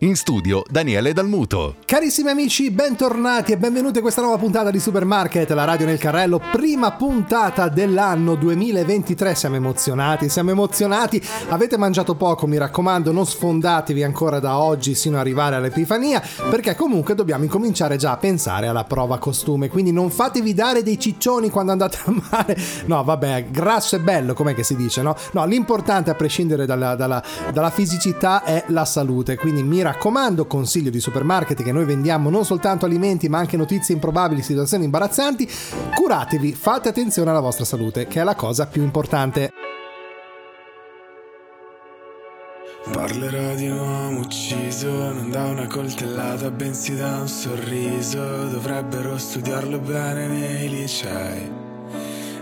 In studio Daniele Dalmuto. Carissimi amici, bentornati e benvenuti a questa nuova puntata di Supermarket, la radio nel carrello, prima puntata dell'anno 2023. Siamo emozionati, siamo emozionati. Avete mangiato poco, mi raccomando, non sfondatevi ancora da oggi sino ad arrivare all'Epifania, perché comunque dobbiamo incominciare già a pensare alla prova costume. Quindi non fatevi dare dei ciccioni quando andate a mare. No, vabbè, grasso e bello, com'è che si dice, no? No, l'importante a prescindere dalla, dalla, dalla fisicità è la salute. Quindi mi raccomando, consiglio di supermarket che noi vendiamo non soltanto alimenti ma anche notizie improbabili, situazioni imbarazzanti, curatevi, fate attenzione alla vostra salute, che è la cosa più importante. Parlerò di un uomo ucciso, non da una coltellata, bensì da un sorriso. Dovrebbero studiarlo bene nei licei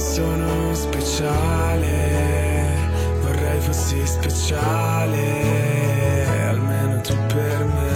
Sono speciale, vorrei fossi speciale, almeno tu per me.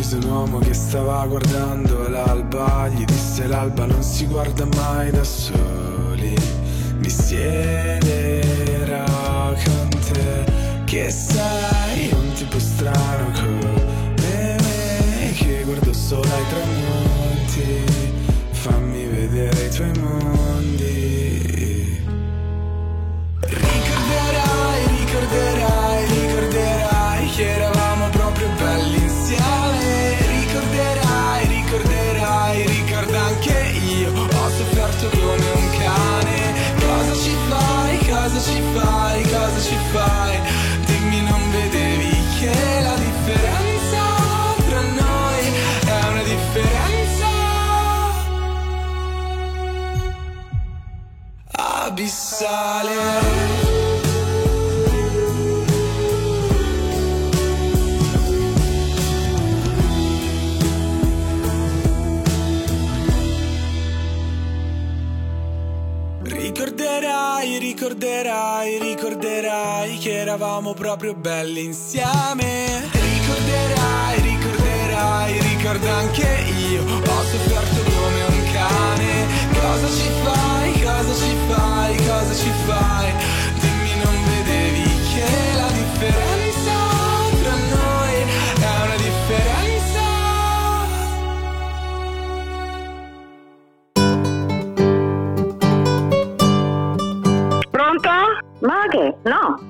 Uccise un uomo che stava guardando l'alba Gli disse l'alba non si guarda mai da soli. Mi siederò con te. Che sei un tipo strano come me che guardo solo ai tramonti fammi vedere i tuoi mondi. Ricorderai ricorderai ricorderai che eravamo proprio belli insieme fai? Dimmi non vedevi che la differenza tra noi è una differenza abissale. Eravamo proprio belli insieme. Ricorderai, ricorderai, ricorda anche io. Ho sofferto come un cane. Cosa ci fai, cosa ci fai, cosa ci fai? Dimmi non vedevi che la differenza tra noi è una differenza. Pronto? Ma che? No,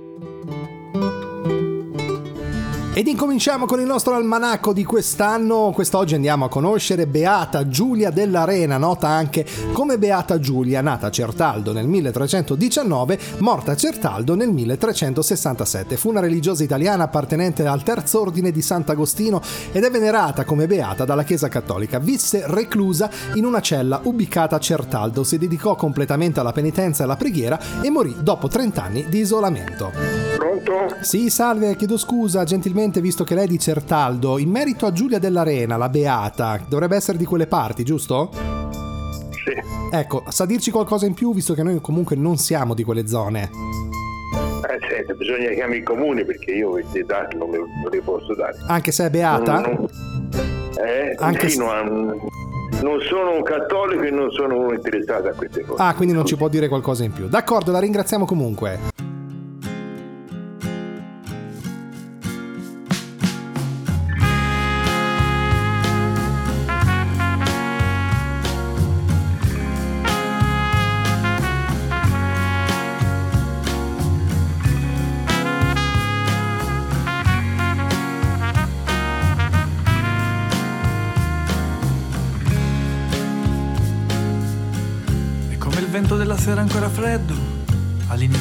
Ed incominciamo con il nostro almanacco di quest'anno. Quest'oggi andiamo a conoscere Beata Giulia dell'Arena, nota anche come Beata Giulia, nata a Certaldo nel 1319, morta a Certaldo nel 1367. Fu una religiosa italiana appartenente al terzo ordine di Sant'Agostino ed è venerata come beata dalla Chiesa Cattolica. Visse reclusa in una cella ubicata a Certaldo, si dedicò completamente alla penitenza e alla preghiera e morì dopo 30 anni di isolamento. Pronto? Sì, salve, chiedo scusa gentilmente visto che lei è di Certaldo, in merito a Giulia dell'Arena, la beata, dovrebbe essere di quelle parti, giusto? Sì. Ecco, sa dirci qualcosa in più visto che noi comunque non siamo di quelle zone? Eh niente, bisogna chiamare il comune perché io questi dati non, non li posso dare. Anche se è beata? Non- non- eh, Anche sì, se- non, non sono un cattolico e non sono uno interessato a queste cose. Ah, quindi non ci può dire qualcosa in più. D'accordo, la ringraziamo comunque.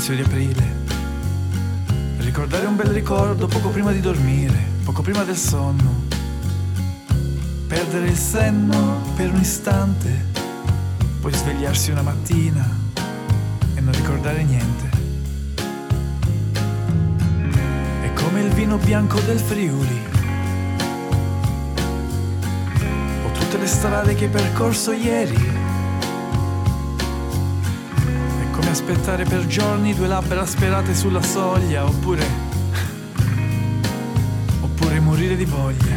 All'inizio di aprile. Ricordare un bel ricordo poco prima di dormire, poco prima del sonno. Perdere il senno per un istante, poi svegliarsi una mattina e non ricordare niente. È come il vino bianco del Friuli. O tutte le strade che hai percorso ieri. Aspettare per giorni due labbra sperate sulla soglia, oppure. oppure morire di voglia.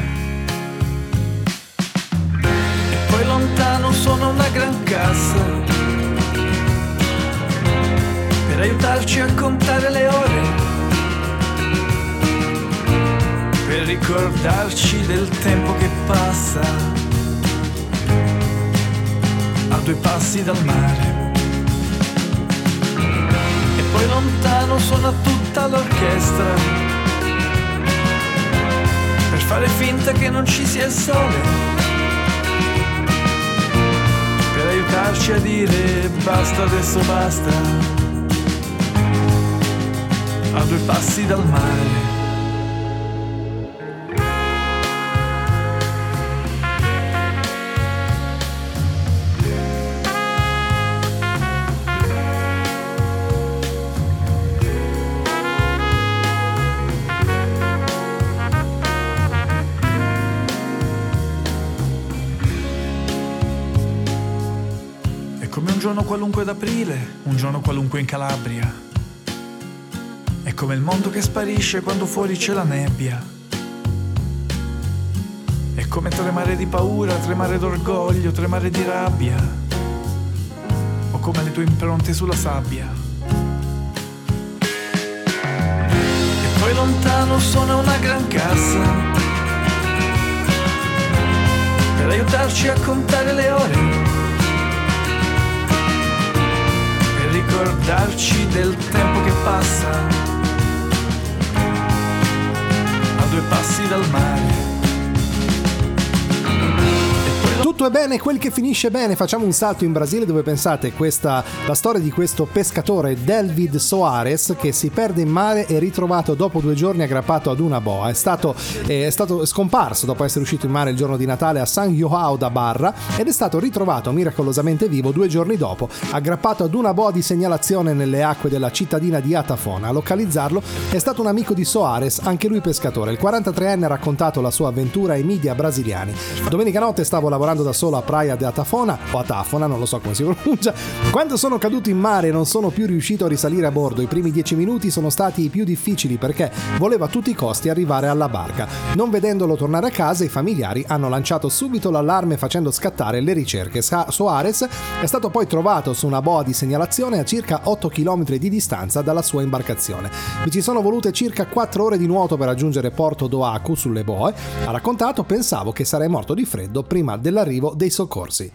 E poi lontano suona una gran cassa. Per aiutarci a contare le ore. Per ricordarci del tempo che passa. A due passi dal mare. E poi lontano suona tutta l'orchestra. Per fare finta che non ci sia il sole. Per aiutarci a dire basta adesso basta. A due passi dal mare giorno qualunque d'aprile, un giorno qualunque in Calabria. È come il mondo che sparisce quando fuori c'è la nebbia. È come tremare di paura, tremare d'orgoglio, tremare di rabbia. O come le tue impronte sulla sabbia. E poi lontano suona una gran cassa. Per aiutarci a contare le ore. Ricordarci del tempo che passa a due passi dal mare. Tutto è bene quel che finisce bene. Facciamo un salto in Brasile dove pensate questa la storia di questo pescatore Delvid Soares che si perde in mare e ritrovato dopo due giorni aggrappato ad una boa. È stato, è stato scomparso dopo essere uscito in mare il giorno di Natale a San Joao da Barra ed è stato ritrovato miracolosamente vivo due giorni dopo, aggrappato ad una boa di segnalazione nelle acque della cittadina di Atafona. A localizzarlo è stato un amico di Soares, anche lui pescatore. Il 43enne ha raccontato la sua avventura ai media brasiliani. Domenica notte stavo lavorando da solo a Praia de Atafona, o Atafona, non lo so come si pronuncia. Quando sono caduto in mare e non sono più riuscito a risalire a bordo, i primi dieci minuti sono stati i più difficili perché volevo a tutti i costi arrivare alla barca. Non vedendolo tornare a casa, i familiari hanno lanciato subito l'allarme facendo scattare le ricerche. Soares è stato poi trovato su una boa di segnalazione a circa 8 km di distanza dalla sua imbarcazione. Mi ci sono volute circa 4 ore di nuoto per raggiungere Porto Doaku sulle boe. Ha raccontato, pensavo che sarei morto di freddo prima dell'arrivo dei soccorsi.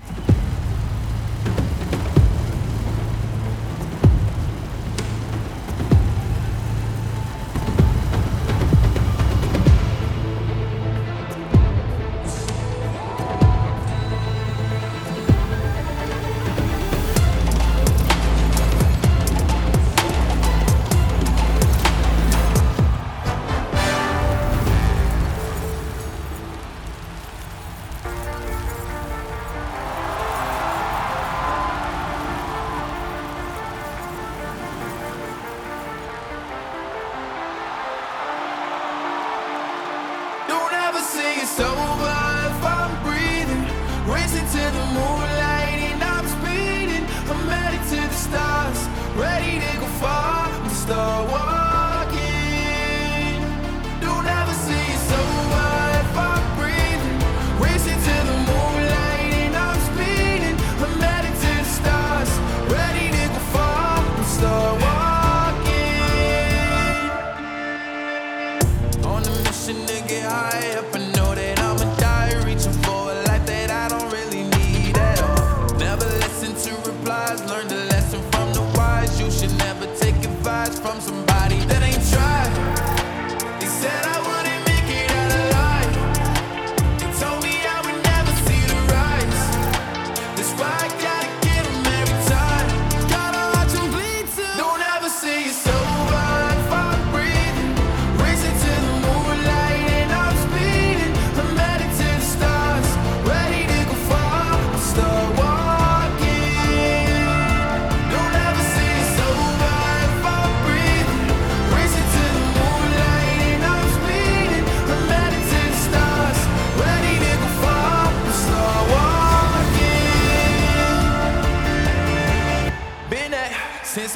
Say it's over if I'm breathing. Racing to the moonlight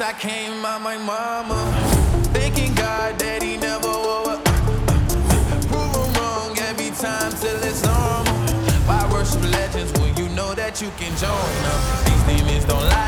I came out my mama. Thanking God that he never over. Prove him wrong every time till it's normal. Why worship legends when you know that you can join them? These demons don't lie.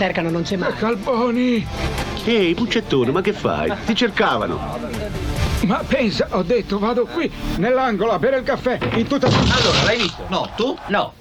cercano non c'è mai. Calboni! Ehi, Puccettone, ma che fai? Ti cercavano. Ma pensa, ho detto, vado qui, nell'angolo, a bere il caffè, in tutta... Allora, l'hai visto? No, tu? No.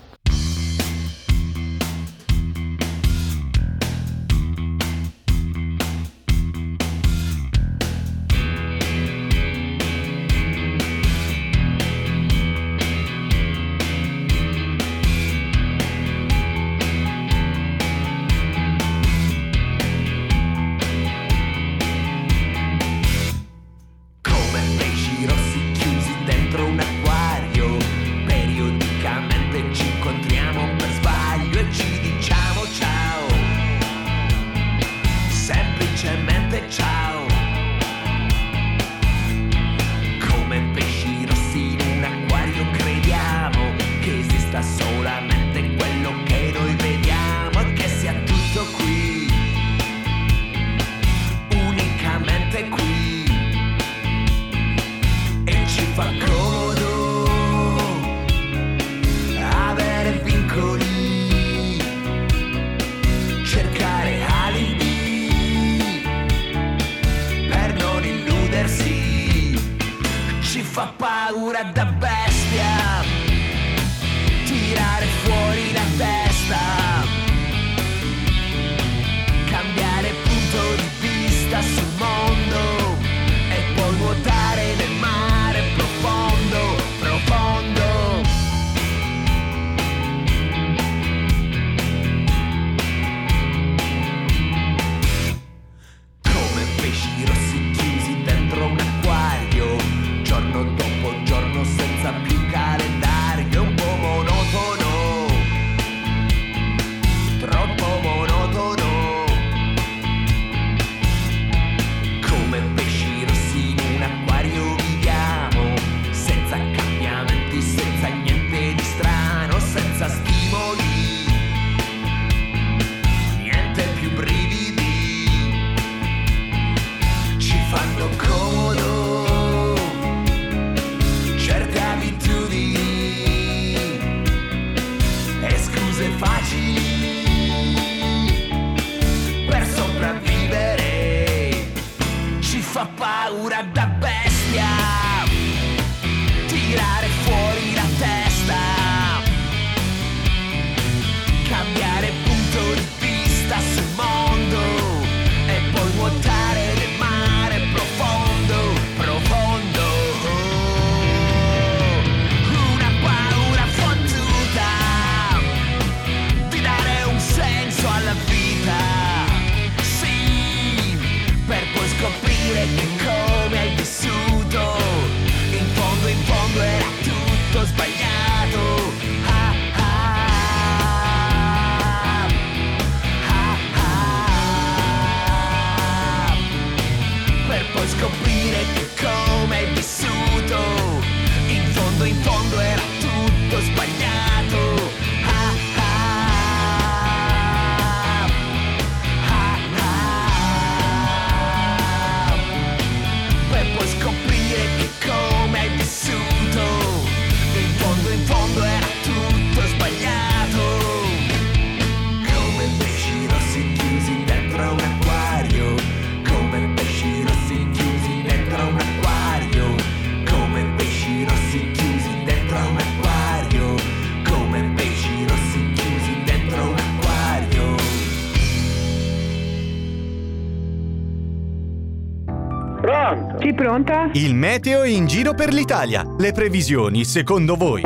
Il meteo in giro per l'Italia. Le previsioni, secondo voi?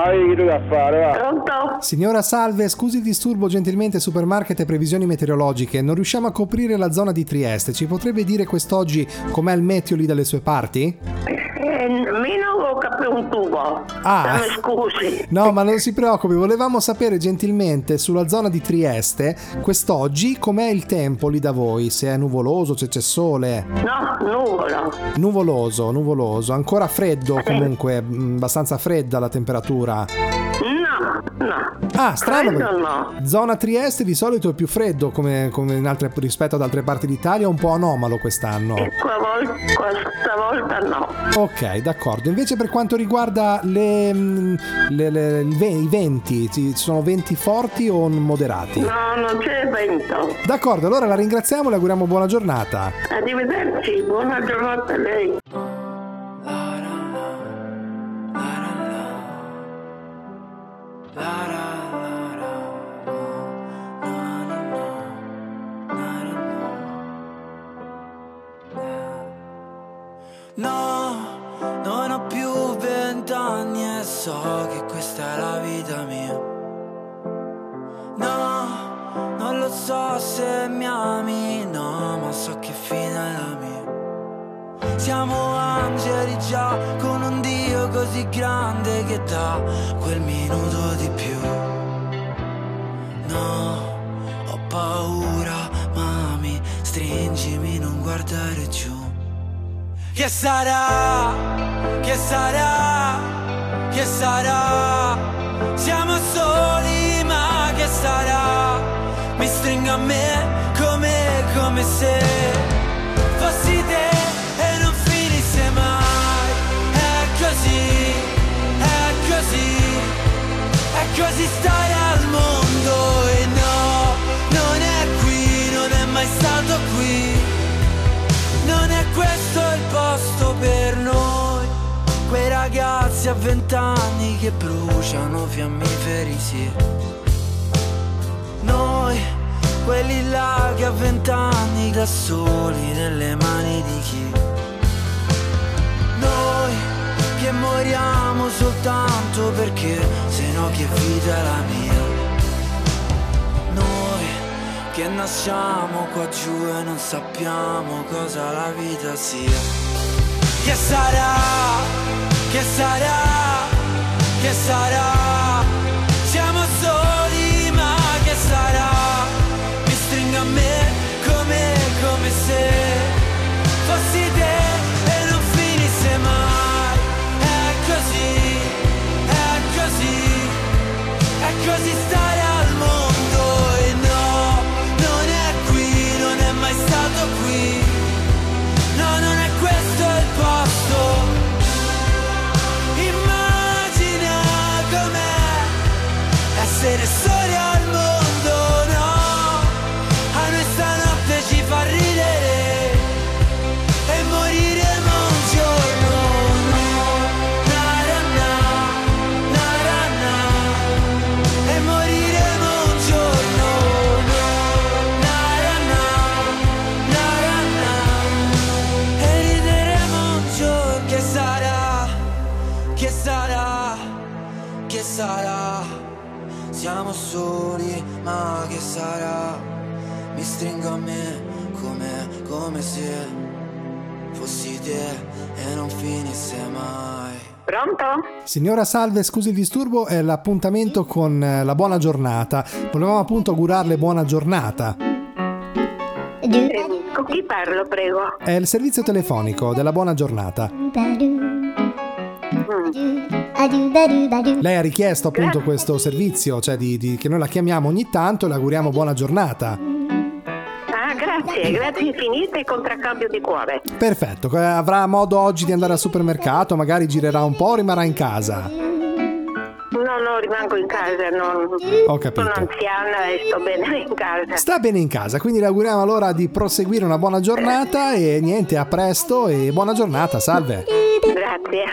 Pronto? Signora Salve, scusi il disturbo gentilmente supermarket e previsioni meteorologiche. Non riusciamo a coprire la zona di Trieste. Ci potrebbe dire quest'oggi com'è il meteo lì dalle sue parti? Un tubo. Ah. Mi scusi. No, ma non si preoccupi, volevamo sapere gentilmente sulla zona di Trieste quest'oggi com'è il tempo lì da voi, se è nuvoloso, se c'è sole. No, nuvolo. Nuvoloso, nuvoloso, ancora freddo comunque, mh, abbastanza fredda la temperatura. No, no. Ah, strano. No. Zona Trieste di solito è più freddo come, come in altre- rispetto ad altre parti d'Italia, un po' anomalo quest'anno. E qua vol- questa volta no. Ok, d'accordo. Invece per quanto riguarda le, mh, le- le- i venti, ci sono venti forti o moderati? No, non c'è vento. D'accordo, allora la ringraziamo e le auguriamo buona giornata. Arrivederci, buona giornata a lei. No, non ho più vent'anni e so che questa è la vita mia. No, non lo so se mi ami, no, ma so che fine è la mia. Siamo angeli già con un Dio così grande che dà quel minuto di più. No, ho paura, mami, stringimi, non guardare giù. Che sarà? Che sarà? Che sarà? Siamo soli, ma che sarà? Mi stringa a me come, come se così stare al mondo e no, non è qui, non è mai stato qui. Non è questo il posto per noi, quei ragazzi a vent'anni che bruciano fiammiferi, sì. Noi, quelli là che a vent'anni da soli nelle mani di chi? Noi che moriamo soltanto perché che vita la mia? Noi che nasciamo qua giù e non sappiamo cosa la vita sia. Che sarà? Che sarà? Che sarà? Siamo soli, ma che sarà? Mi stringa a me come, come se fossi così stare al mondo no, non è qui, non è mai stato qui. No, non è questo il posto. Immagina com'è essere soli se fossi te e non finisse mai. Pronto? Signora Salve, scusi il disturbo, è l'appuntamento con eh, la buona giornata. Volevamo appunto augurarle buona giornata. Con chi parlo, prego? È il servizio telefonico della buona giornata. Lei ha richiesto appunto questo servizio, cioè di, di- che noi la chiamiamo ogni tanto e le auguriamo buona giornata. Grazie, grazie infinite contraccambio di cuore. Perfetto, eh, avrà modo oggi di andare al supermercato, magari girerà un po' o rimarrà in casa. No, no, rimango in casa, non... Ho capito. Sono anziana e sto bene in casa. Sta bene in casa, quindi le auguriamo allora di proseguire una buona giornata e niente, a presto e buona giornata, salve. Grazie.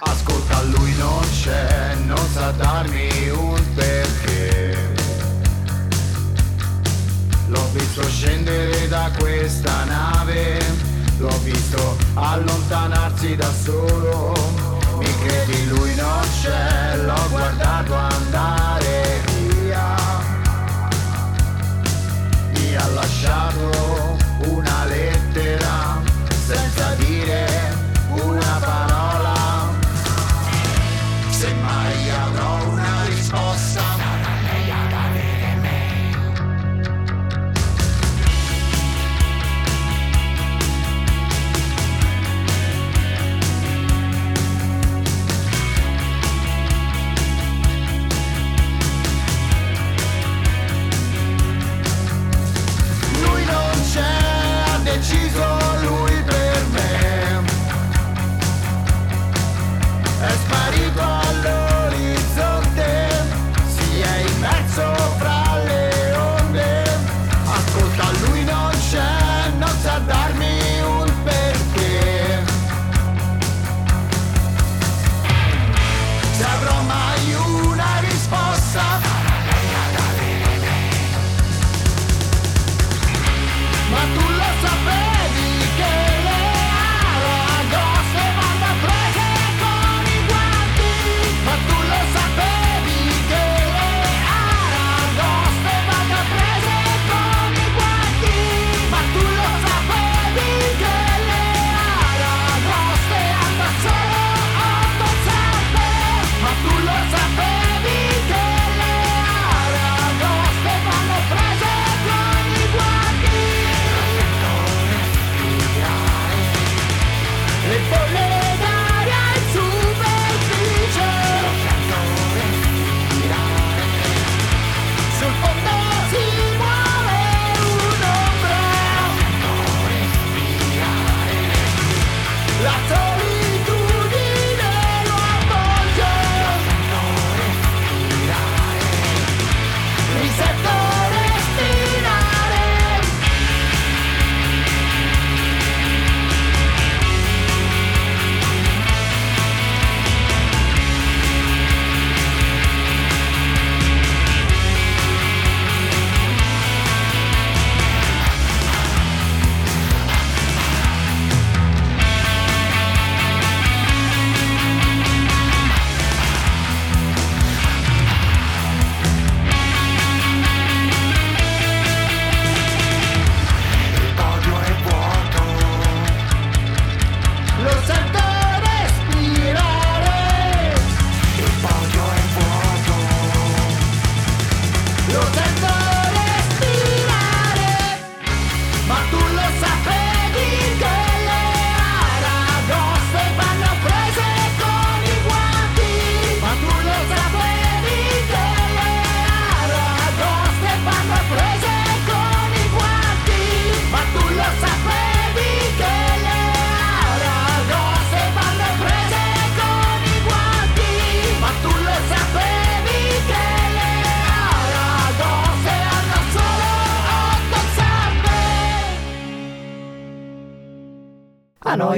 Ascolta, lui non c'è, non sa darmi un perché. L'ho visto scendere da questa nave, l'ho visto allontanarsi da solo. Mi credi lui non c'è, l'ho guardato andare via. Mi ha lasciato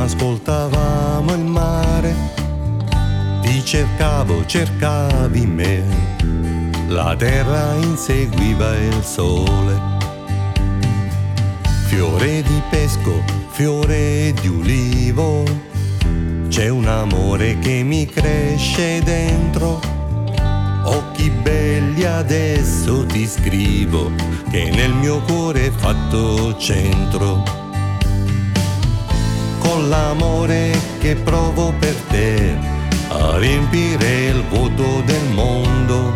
Calma ascoltavamo il mare, ti cercavo, cercavi me, la terra inseguiva il sole. Fiore di pesco, fiore di ulivo, c'è un amore che mi cresce dentro Occhi belli adesso ti scrivo che nel mio cuore è fatto centro. Con l'amore che provo per te a riempire il vuoto del mondo.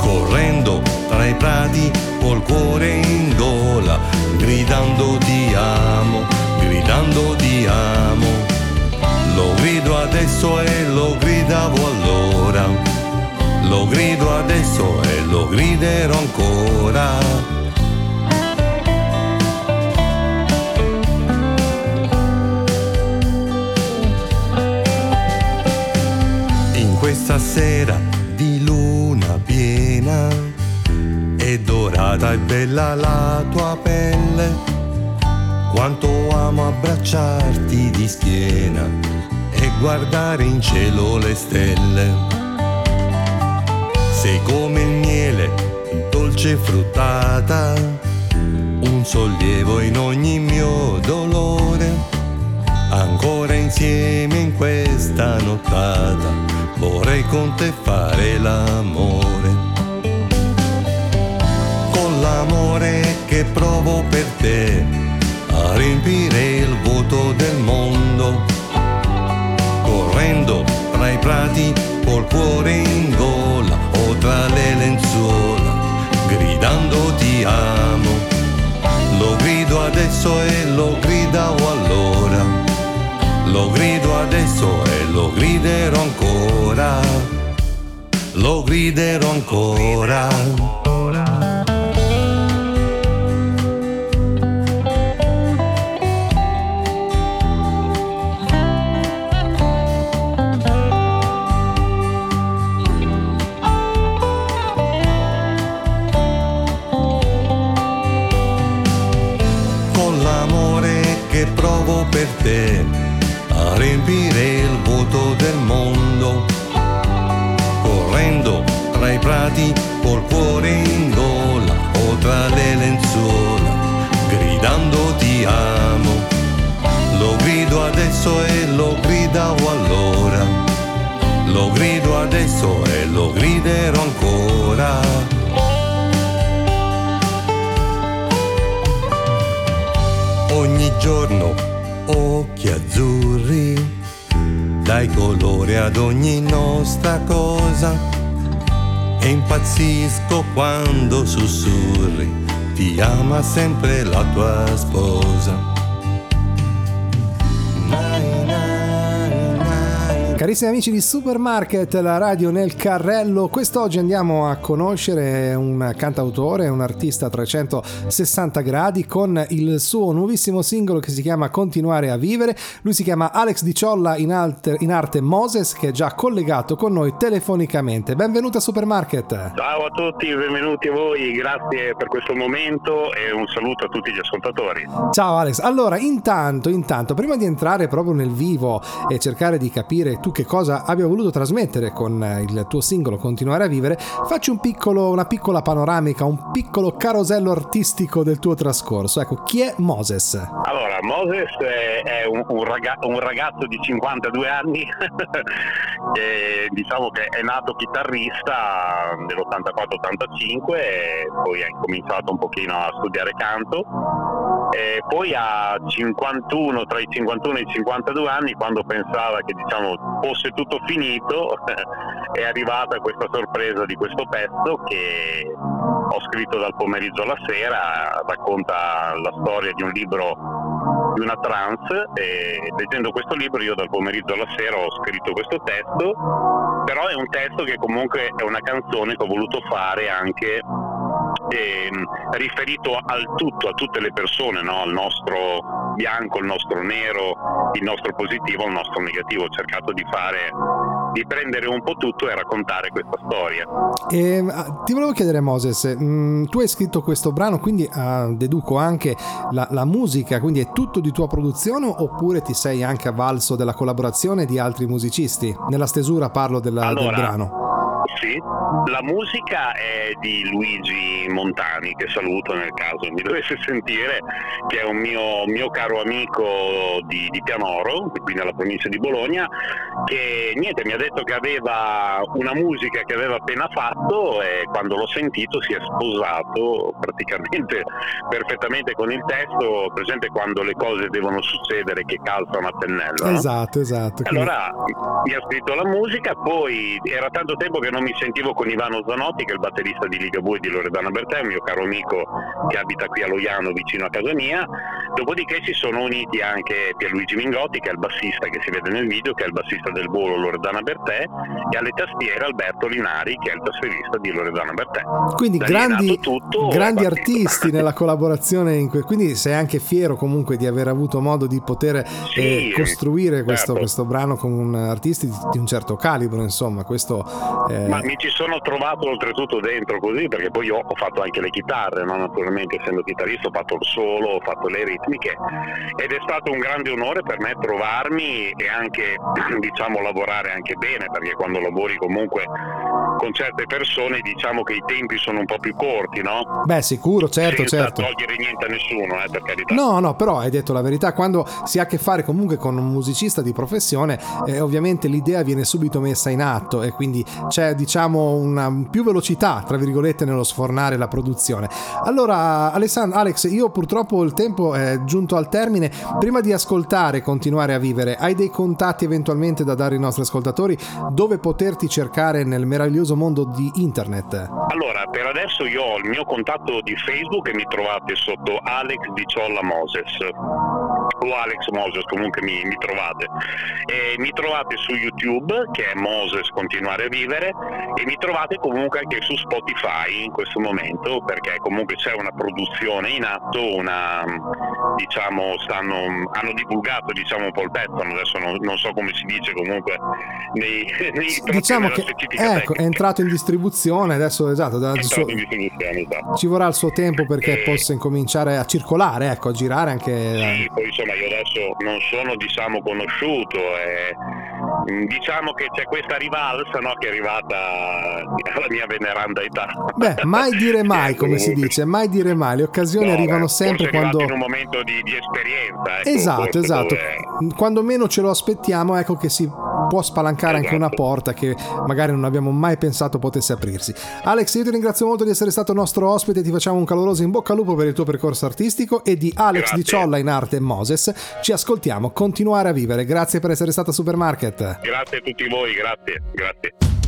Correndo tra i prati col cuore in gola, gridando ti amo, gridando ti amo. Lo grido adesso e lo gridavo allora Lo grido adesso e lo griderò ancora. Questa sera di luna piena e dorata e bella la tua pelle. Quanto amo abbracciarti di schiena e guardare in cielo le stelle. Sei come il miele, dolce fruttata, un sollievo in ogni mio dolore. Ancora insieme in questa nottata vorrei con te fare l'amore. Con l'amore che provo per te a riempire il vuoto del mondo. Correndo tra i prati col cuore in gola o tra le lenzuola, gridando ti amo. Lo grido adesso e lo allora. Lo grido adesso e lo griderò ancora. Lo griderò ancora. Con l'amore che provo per te riempire il vuoto del mondo. Correndo tra i prati col cuore in gola o tra le lenzuola, gridando ti amo. Lo grido adesso e lo gridavo allora. Lo grido adesso e lo griderò ancora. Ogni giorno occhi azzurri, dai colore ad ogni nostra cosa. E impazzisco quando sussurri, ti ama sempre la tua sposa. Carissimi amici di Supermarket, la radio nel carrello, quest'oggi andiamo a conoscere un cantautore, un artista a 360 gradi con il suo nuovissimo singolo che si chiama Continuare a vivere. Lui si chiama Alex Di Ciolla in, arte, in arte Moses che è già collegato con noi telefonicamente. Benvenuto a Supermarket. Ciao a tutti, benvenuti a voi, grazie per questo momento e un saluto a tutti gli ascoltatori. Ciao Alex, allora intanto, intanto, prima di entrare proprio nel vivo e cercare di capire tu che cosa abbia voluto trasmettere con il tuo singolo Continuare a vivere, facci un piccolo, una piccola panoramica, un piccolo carosello artistico del tuo trascorso. Ecco, chi è Moses? Allora, Moses è, un, un raga- un ragazzo di 52 anni, che diciamo che è nato chitarrista nell'84-85 e poi ha incominciato un pochino a studiare canto. E poi a 51, tra i 51 e i 52 anni, quando pensava che diciamo, fosse tutto finito, è arrivata questa sorpresa di questo pezzo che ho scritto dal pomeriggio alla sera, racconta la storia di un libro di una trans e leggendo questo libro io dal pomeriggio alla sera ho scritto questo testo, però è un testo che comunque è una canzone che ho voluto fare anche ehm, riferito al tutto, a tutte le persone, no? al nostro bianco, il nostro nero, il nostro positivo, il nostro negativo. Ho cercato di fare, di prendere un po' tutto e raccontare questa storia. E, ah, ti volevo chiedere Moses, mm, tu hai scritto questo brano, quindi ah, deduco anche la, la musica, quindi è tutto di tua produzione oppure ti sei anche avvalso della collaborazione di altri musicisti? Nella stesura parlo della- del Allora, brano. Sì, la musica è di Luigi Montani, che saluto nel caso mi dovesse sentire, che è un mio, mio caro amico di, di Pianoro, qui nella provincia di Bologna, che niente, mi ha detto che aveva una musica che aveva appena fatto e quando l'ho sentito si è sposato praticamente perfettamente con il testo, presente quando le cose devono succedere che calzano a pennello. no? Esatto, esatto. quindi- Allora mi ha scritto la musica, poi era tanto tempo che non mi sentivo con Ivano Zanotti, che è il batterista di Liga Bue e di Loredana Bertè, un mio caro amico che abita qui a Loiano vicino a casa mia, Dopodiché si sono uniti anche Pierluigi Mingotti, che è il bassista che si vede nel video, che è il bassista del volo Loredana Bertè, e alle tastiere Alberto Linari, che è il tastierista di Loredana Bertè. Quindi Da grandi, tutto, grandi artisti nella collaborazione, in que- quindi sei anche fiero comunque di aver avuto modo di poter eh, Sì, costruire questo, certo. questo brano con artisti di, di un certo calibro, insomma, questo... eh, Ma mi ci sono trovato oltretutto dentro così, perché poi io ho fatto anche le chitarre, no? naturalmente essendo chitarrista ho fatto il solo, ho fatto le ritmiche ed è stato un grande onore per me trovarmi e anche diciamo lavorare anche bene, perché quando lavori comunque con certe persone diciamo che i tempi sono un po' più corti, no? Beh, sicuro, certo, Senza certo. togliere niente a nessuno, eh, per carità. No, no, però hai detto la verità, quando si ha a che fare comunque con un musicista di professione, eh, ovviamente l'idea viene subito messa in atto e quindi c'è diciamo una più velocità, tra virgolette, nello sfornare la produzione. Allora, Alessandro, Alex, io purtroppo il tempo è giunto al termine. Prima di ascoltare continuare a vivere, hai dei contatti eventualmente da dare ai nostri ascoltatori dove poterti cercare nel meraviglioso mondo di internet? Allora, per adesso io ho il mio contatto di Facebook e mi trovate sotto Alex di Ciolla Moses o Alex Moses comunque mi, mi trovate e mi trovate su YouTube che è Moses continuare a vivere e mi trovate comunque anche su Spotify in questo momento perché comunque c'è una produzione in atto una diciamo stanno hanno divulgato diciamo un po' il pezzo adesso non, non so come si dice comunque nei, nei Diciamo che ecco, è entrato in distribuzione, adesso esatto, da- suo- in distribuzione, esatto. ci vorrà il suo tempo perché E- possa incominciare a circolare, ecco, a girare anche... Sì, poi insomma io adesso non sono diciamo conosciuto e mm, diciamo che c'è questa rivalsa no, che è arrivata alla mia veneranda età. Beh, mai dire mai, come si dice, mai dire mai, le occasioni No, arrivano beh, sempre quando... in un momento di, di esperienza. ecco, Esatto, esatto. dove- Quando meno ce lo aspettiamo, ecco che si può spalancare anche Esatto. una porta che magari non abbiamo mai pensato potesse aprirsi. Alex, io ti ringrazio molto di essere stato nostro ospite, ti facciamo un caloroso in bocca al lupo per il tuo percorso artistico e di Alex Grazie. Di Ciolla in arte Moses ci ascoltiamo, continuare a vivere. Grazie per essere stata Supermarket. Grazie a tutti voi, grazie, grazie.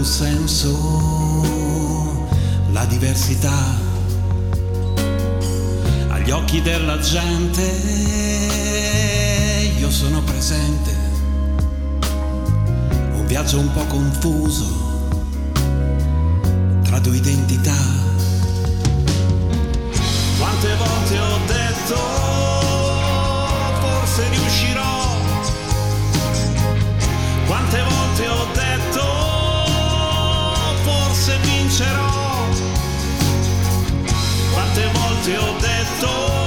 Un senso, la diversità agli occhi della gente, io sono presente, un viaggio un po' confuso tra due identità. Quante volte ho detto forse riuscirò? Vincerò? Quante volte ho detto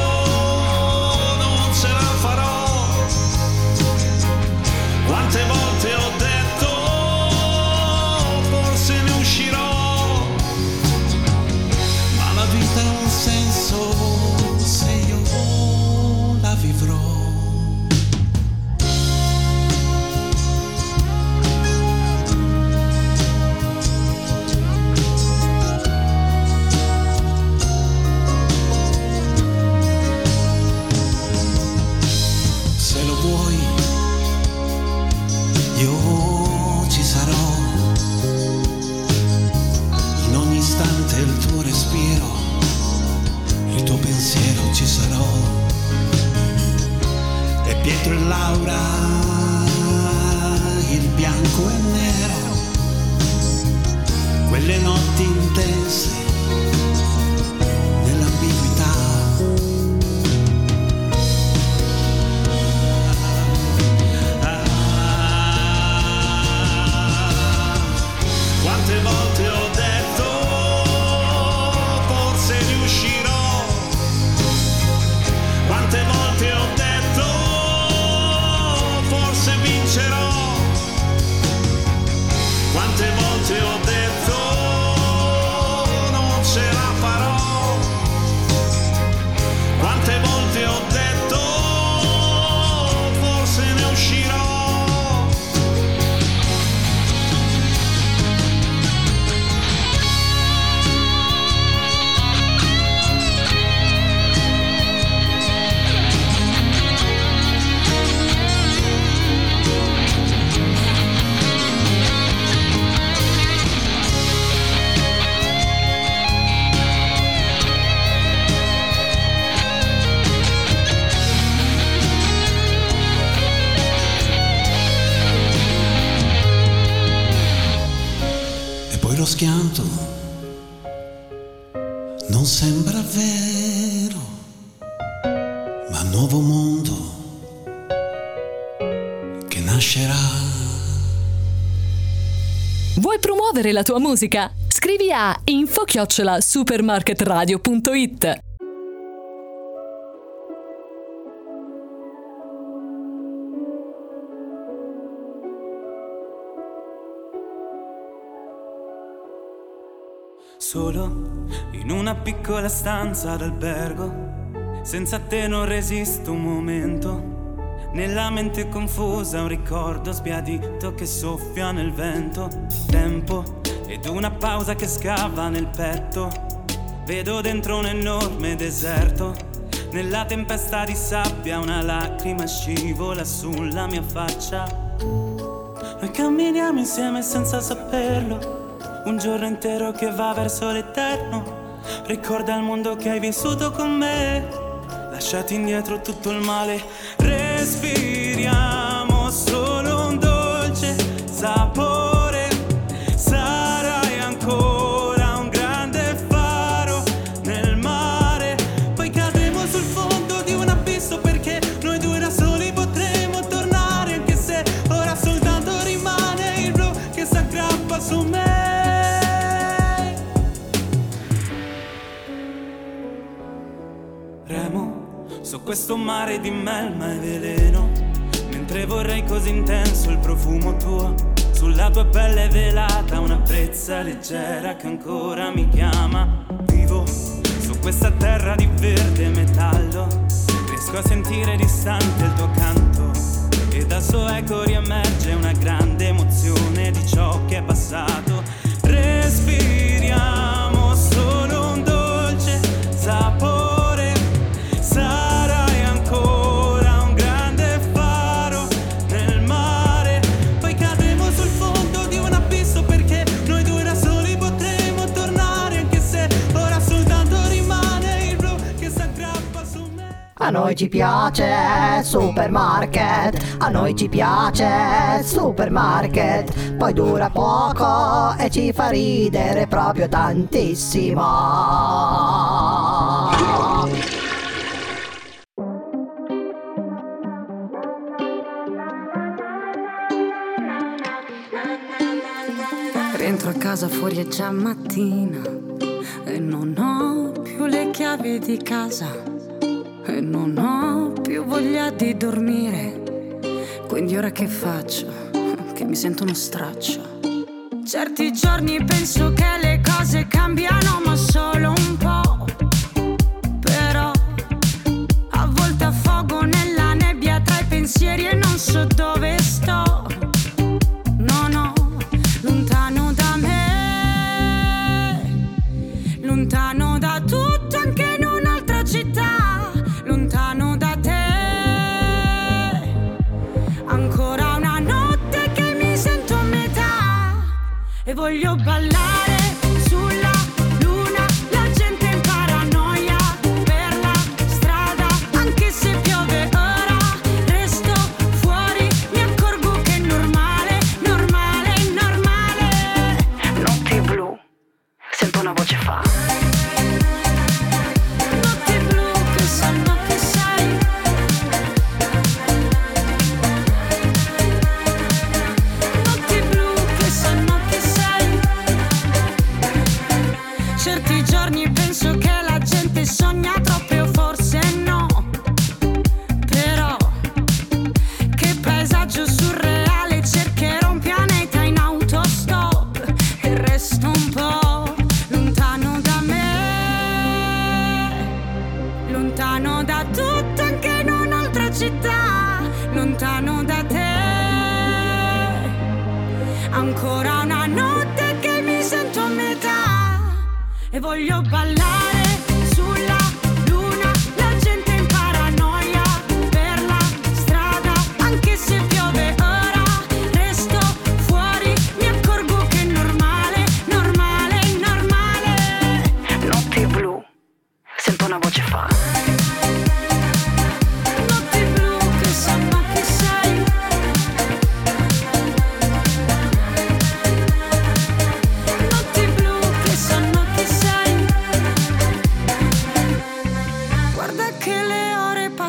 ci sarò. E Pietro e Laura, il bianco e nero, quelle notti intense Schianto non sembra vero, ma nuovo mondo che nascerà. Vuoi promuovere la tua musica? Scrivi a info-supermarketradio.it Solo in una piccola stanza d'albergo, senza te non resisto un momento. Nella mente confusa un ricordo sbiadito che soffia nel vento. Tempo ed una pausa che scava nel petto. Vedo dentro un enorme deserto. Nella tempesta di sabbia una lacrima scivola sulla mia faccia. Noi camminiamo insieme senza saperlo. Un giorno intero che va verso l'eterno. Ricorda il mondo che hai vissuto con me. Lasciati indietro tutto il male. Respiriamo questo mare di melma e veleno. Mentre vorrei così intenso il profumo tuo. Sulla tua pelle velata una brezza leggera che ancora mi chiama. Vivo su questa terra di verde metallo. Riesco a sentire distante il tuo canto. E dal suo eco riemerge una grande emozione di ciò che è passato. Noi ci piace supermarket, a noi ci piace supermarket, poi dura poco e ci fa ridere proprio tantissimo. Rientro a casa fuori è già mattina e non ho più le chiavi di casa e non ho più voglia di dormire. Quindi ora che faccio? Che mi sento uno straccio. Certi giorni penso che le cose cambiano ma solo un po'. Però a volte affogo nella nebbia tra i pensieri e non so dove voglio ballare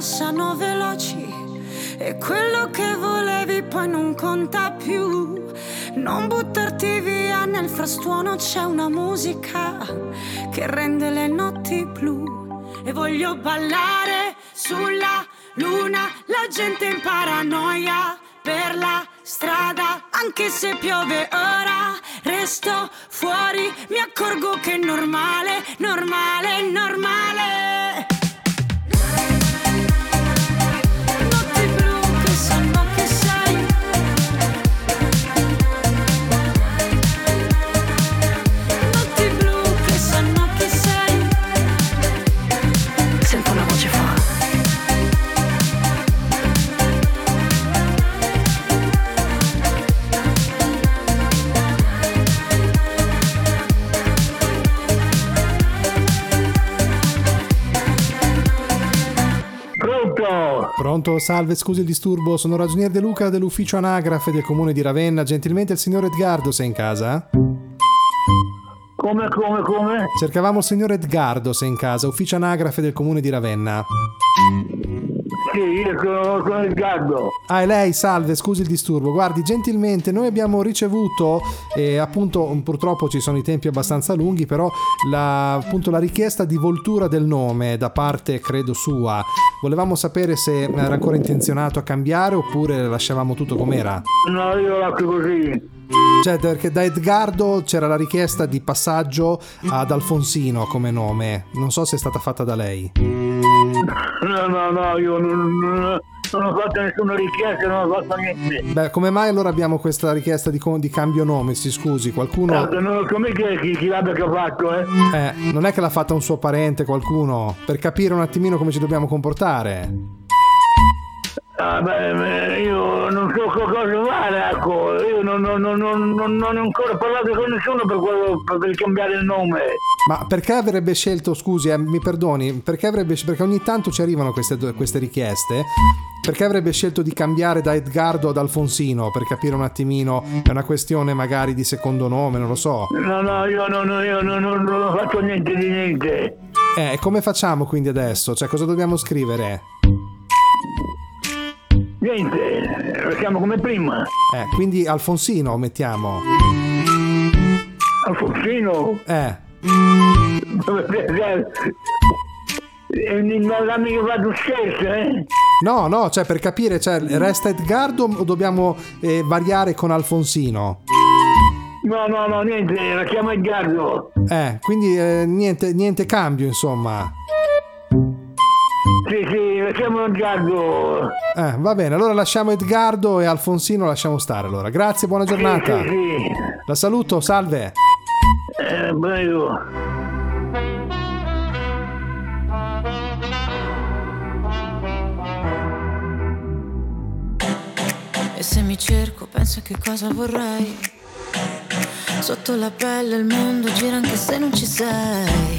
passano veloci e quello che volevi poi non conta più. Non buttarti via nel frastuono c'è una musica che rende le notti blu e voglio ballare sulla luna, la gente in paranoia per la strada, anche se piove ora, resto fuori, mi accorgo che è normale, normale, normale. Pronto? Pronto, salve, scusi il disturbo, sono ragionier De Luca dell'ufficio anagrafe del comune di Ravenna. Gentilmente il signor Edgardo sei in casa? Come, come, come? Cercavamo il signor Edgardo sei in casa, ufficio anagrafe del comune di Ravenna. Sì, io sono, sono Edgardo. Ah, è lei, salve, scusi il disturbo. Guardi, gentilmente, noi abbiamo ricevuto, eh, appunto, purtroppo ci sono i tempi abbastanza lunghi, però la, appunto, la richiesta di voltura del nome da parte, credo, sua. Volevamo sapere se era ancora intenzionato a cambiare oppure lasciavamo tutto com'era. No, io lascio così. Cioè, perché da Edgardo c'era la richiesta di passaggio ad Alfonsino come nome. Non so se è stata fatta da lei. No, no, no, io non, non- non ho fatto nessuna richiesta, non ho fatto niente. Beh, come mai allora abbiamo questa richiesta di, di cambio nome? Si scusi, qualcuno... Guarda, non mica chi, chi l'abbia che ha fatto, eh. Eh, non è che l'ha fatta un suo parente, qualcuno, per capire un attimino come ci dobbiamo comportare. Ah, beh, io non so co- cosa fare, ecco. Io non, non- non- non- ho ancora parlato con nessuno per, quello, per- cambiare il nome. Ma perché avrebbe scelto, scusi, eh, mi perdoni, perché, avrebbe, perché ogni tanto ci arrivano queste, queste richieste, perché avrebbe scelto di cambiare da Edgardo ad Alfonsino, per capire un attimino, è una questione magari di secondo nome, non lo so. No, no, io non, io non- non- non ho fatto niente di niente. Eh, come facciamo quindi adesso? Cioè, cosa dobbiamo scrivere? Niente, restiamo come prima. Eh, quindi Alfonsino mettiamo. Alfonsino? Eh. Eh, Non l'ha mica fatto scherzo, eh? No, no, cioè per capire, cioè, resta Edgardo o dobbiamo eh, variare con Alfonsino? No, no, no, niente, la chiamo Edgardo. Eh, quindi eh, niente, niente cambio, insomma. Sì, sì, la chiamo Edgardo. Eh, va bene, allora lasciamo Edgardo e Alfonsino lasciamo stare allora. Grazie, buona giornata. Sì, sì, La saluto, salve. Eh, prego. E se mi cerco, penso a che cosa vorrei. Sotto la pelle il mondo gira anche se non ci sei.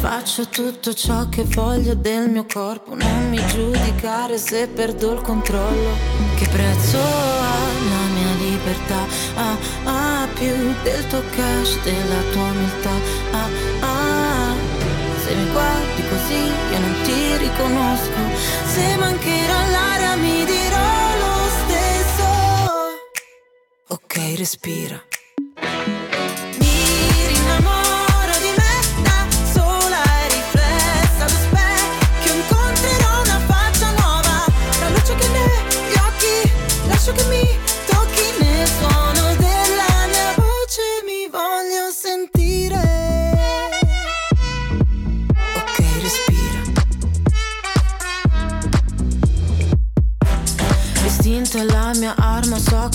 Faccio tutto ciò che voglio del mio corpo, non mi giudicare se perdo il controllo. Che prezzo ha la mia libertà? Ah, ah, più del tuo cash, della tua umiltà. Ah, ah, se mi guardi così io non ti riconosco. Se mancherà l'aria mi dirò lo stesso. Ok, respira.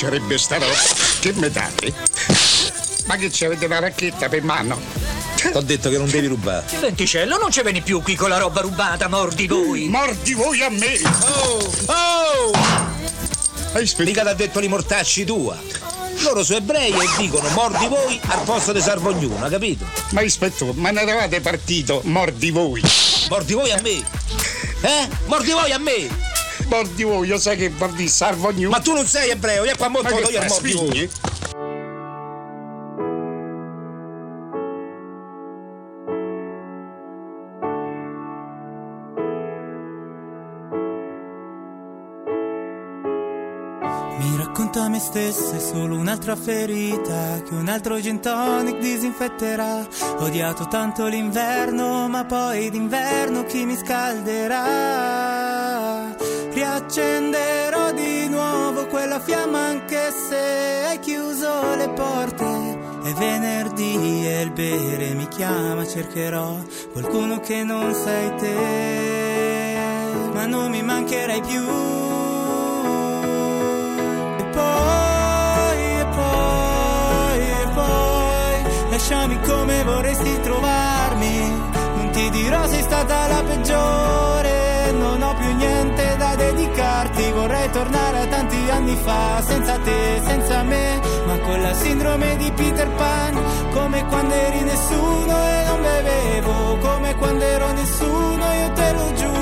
sarebbe sta roba. Che me date? Ma che ci avete una racchetta per mano? T'ho detto che non devi rubare. Venticello, non ci vieni più qui con la roba rubata, mordi voi! Mordi voi a me! Oh! Mica t'ha detto li mortacci tua. Loro sono ebrei e dicono mordi voi al posto di salvo ognuno, capito? Ma ispettore, ma ne eravate partito, mordi voi! Mordi voi a me! Eh? Mordi voi a me! Mordi voi, io sai che mordi salvo ognuno! Ma tu non sei ebreo, io qua che io a mordi voi! racconta me stessa, è solo un'altra ferita che un altro gin tonic disinfetterà. Ho odiato tanto l'inverno, ma poi d'inverno chi mi scalderà? Riaccenderò di nuovo quella fiamma anche se hai chiuso le porte. È venerdì e il bere mi chiama, cercherò qualcuno che non sei te, ma non mi mancherai più. E poi, e poi, e poi Lasciami come vorresti trovarmi Non ti dirò sei stata la peggiore Vorrei tornare a tanti anni fa Senza te, senza me Ma con la sindrome di Peter Pan Come quando eri nessuno e non bevevo Come quando ero nessuno, io te lo giuro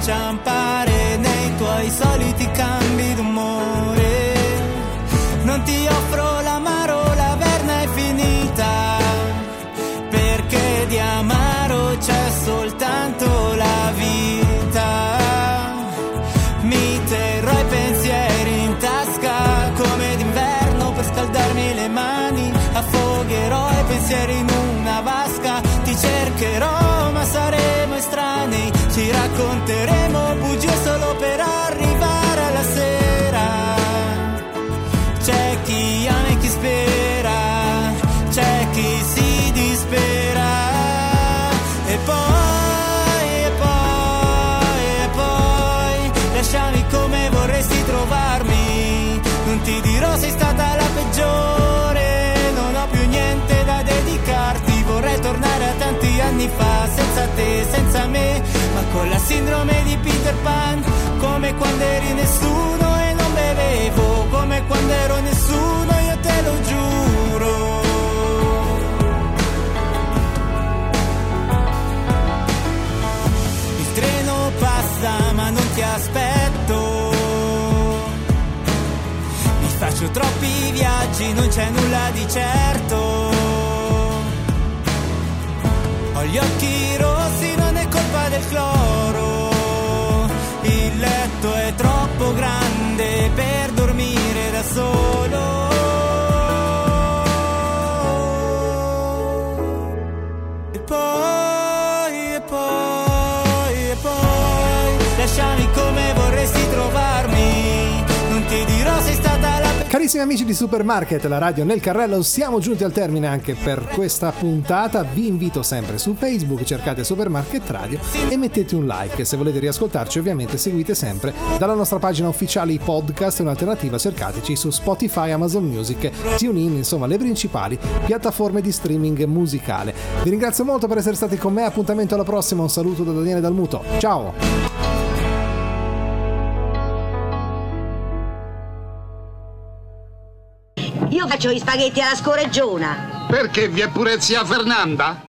inciampare nei tuoi soliti cambi d'umore. Non ti offro l'amaro, la verna è finita, perché di amaro c'è soltanto la vita. Mi terrò i pensieri in tasca come d'inverno per scaldarmi le mani. Affogherò i pensieri in una vasca. Ti cercherò, ma saremo sei stata la peggiore, non ho più niente da dedicarti. Vorrei tornare a tanti anni fa, senza te, senza me, ma con la sindrome di Peter Pan, come quando eri nessuno e non bevevo, come quando ero nessuno, faccio troppi viaggi, non c'è nulla di certo. Ho gli occhi rossi, non è colpa del cloro. Il letto è troppo grande per dormire da solo. Carissimi amici di Supermarket, la radio nel carrello, siamo giunti al termine anche per questa puntata. Vi invito sempre su Facebook, cercate Supermarket Radio e mettete un like. Se volete riascoltarci, ovviamente seguite sempre dalla nostra pagina ufficiale i podcast. Un'alternativa, cercateci su Spotify, Amazon Music, TuneIn, insomma, le principali piattaforme di streaming musicale. Vi ringrazio molto per essere stati con me. Appuntamento alla prossima. Un saluto da Daniele Dalmuto. Ciao! Faccio gli spaghetti alla scoreggiona. Perché vi è pure zia Fernanda?